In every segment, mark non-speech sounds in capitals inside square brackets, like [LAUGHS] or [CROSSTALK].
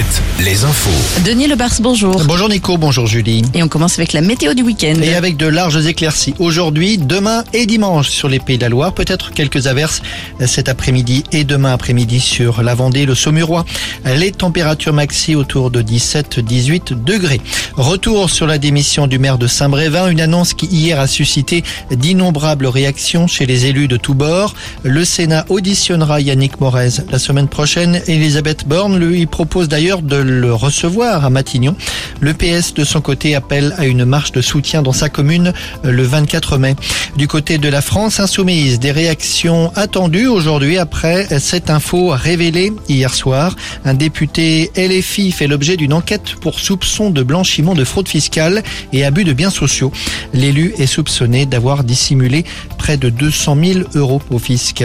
Alouette, les infos. Denis Lebars, bonjour. Bonjour Nico, bonjour Julie. Et on commence avec la météo du week-end. Et avec de larges éclaircies aujourd'hui, demain et dimanche sur les Pays de la Loire. Peut-être quelques averses cet après-midi et demain après-midi sur la Vendée, le Saumurois. Les températures maxi autour de 17-18 degrés. Retour sur la démission du maire de Saint-Brévin, une annonce qui hier a suscité d'innombrables réactions chez les élus de tous bords. Le Sénat auditionnera Yannick Morez la semaine prochaine. Elisabeth Borne lui propose d'ailleurs de le recevoir à Matignon. Le PS de son côté appelle à une marche de soutien dans sa commune le 24 mai. Du côté de la France insoumise, des réactions attendues aujourd'hui après cette info révélée hier soir. Un député LFI fait l'objet d'une enquête pour soupçon de blanchiment de fraude fiscale et abus de biens sociaux. L'élu est soupçonné d'avoir dissimulé près de 200 000 euros au fisc.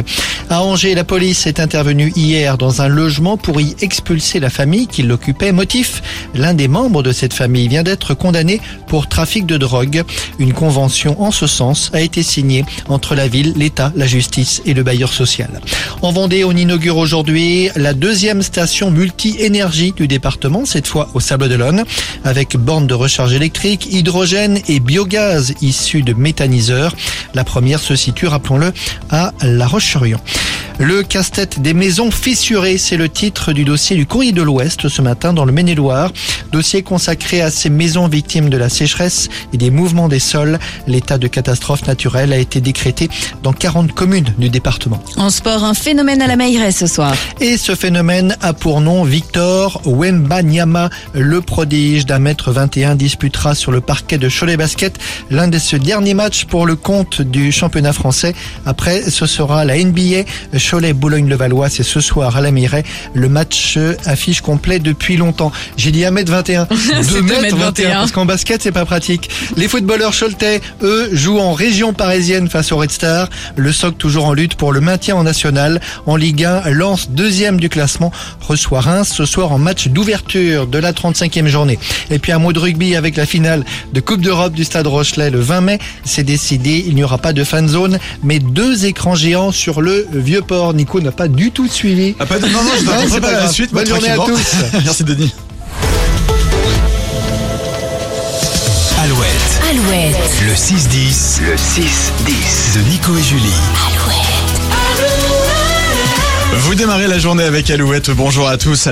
À Angers, la police est intervenue hier dans un logement pour y expulser la famille qui l'occupait. Motif, l'un des membres de cette famille vient d'être condamné pour trafic de drogue. Une convention en ce sens a été signée entre la ville, l'État, la justice et le bailleur social. En Vendée, on inaugure aujourd'hui la deuxième station multi-énergie du département, cette fois au Sable d'Olonne, avec bornes de recharge électrique, hydrogène et biogaz issus de méthaniseurs. La première se situe, rappelons-le, à La Roche-sur-Yon. Le casse-tête des maisons fissurées, c'est le titre du dossier du Courrier de l'Ouest ce matin dans le Maine-et-Loire. Dossier consacré à ces maisons victimes de la sécheresse et des mouvements des sols. L'état de catastrophe naturelle a été décrété dans 40 communes du département. En sport, un phénomène à la Mailleraie ce soir. Et ce phénomène a pour nom Victor Wembanyama. Le prodige d'un mètre 21 disputera sur le parquet de Cholet Basket l'un de ses derniers matchs pour le compte du championnat français. Après, ce sera la NBA. Cholet-Boulogne-le-Valois, c'est ce soir à la Mireille. Le match affiche complet depuis longtemps. J'ai dit 1m21. 2m21. [LAUGHS] Parce qu'en basket, c'est pas pratique. Les footballeurs choletais, eux, jouent en région parisienne face au Red Star. Le SOC toujours en lutte pour le maintien en national. En Ligue 1, Lance deuxième du classement, reçoit Reims ce soir en match d'ouverture de la 35e journée. Et puis un mot de rugby avec la finale de Coupe d'Europe du Stade Rochelet le 20 mai. C'est décidé, il n'y aura pas de fan zone, mais deux écrans géants sur le vieux port. Nico n'a pas du tout suivi. Ah, pas de... Non, non, je ne pas pas la suite. Bonne mais journée à tous. [LAUGHS] Merci Denis. Alouette, Alouette. le 6-10. Le 6-10 de Nico et Julie. Vous démarrez la journée avec Alouette. Bonjour à tous.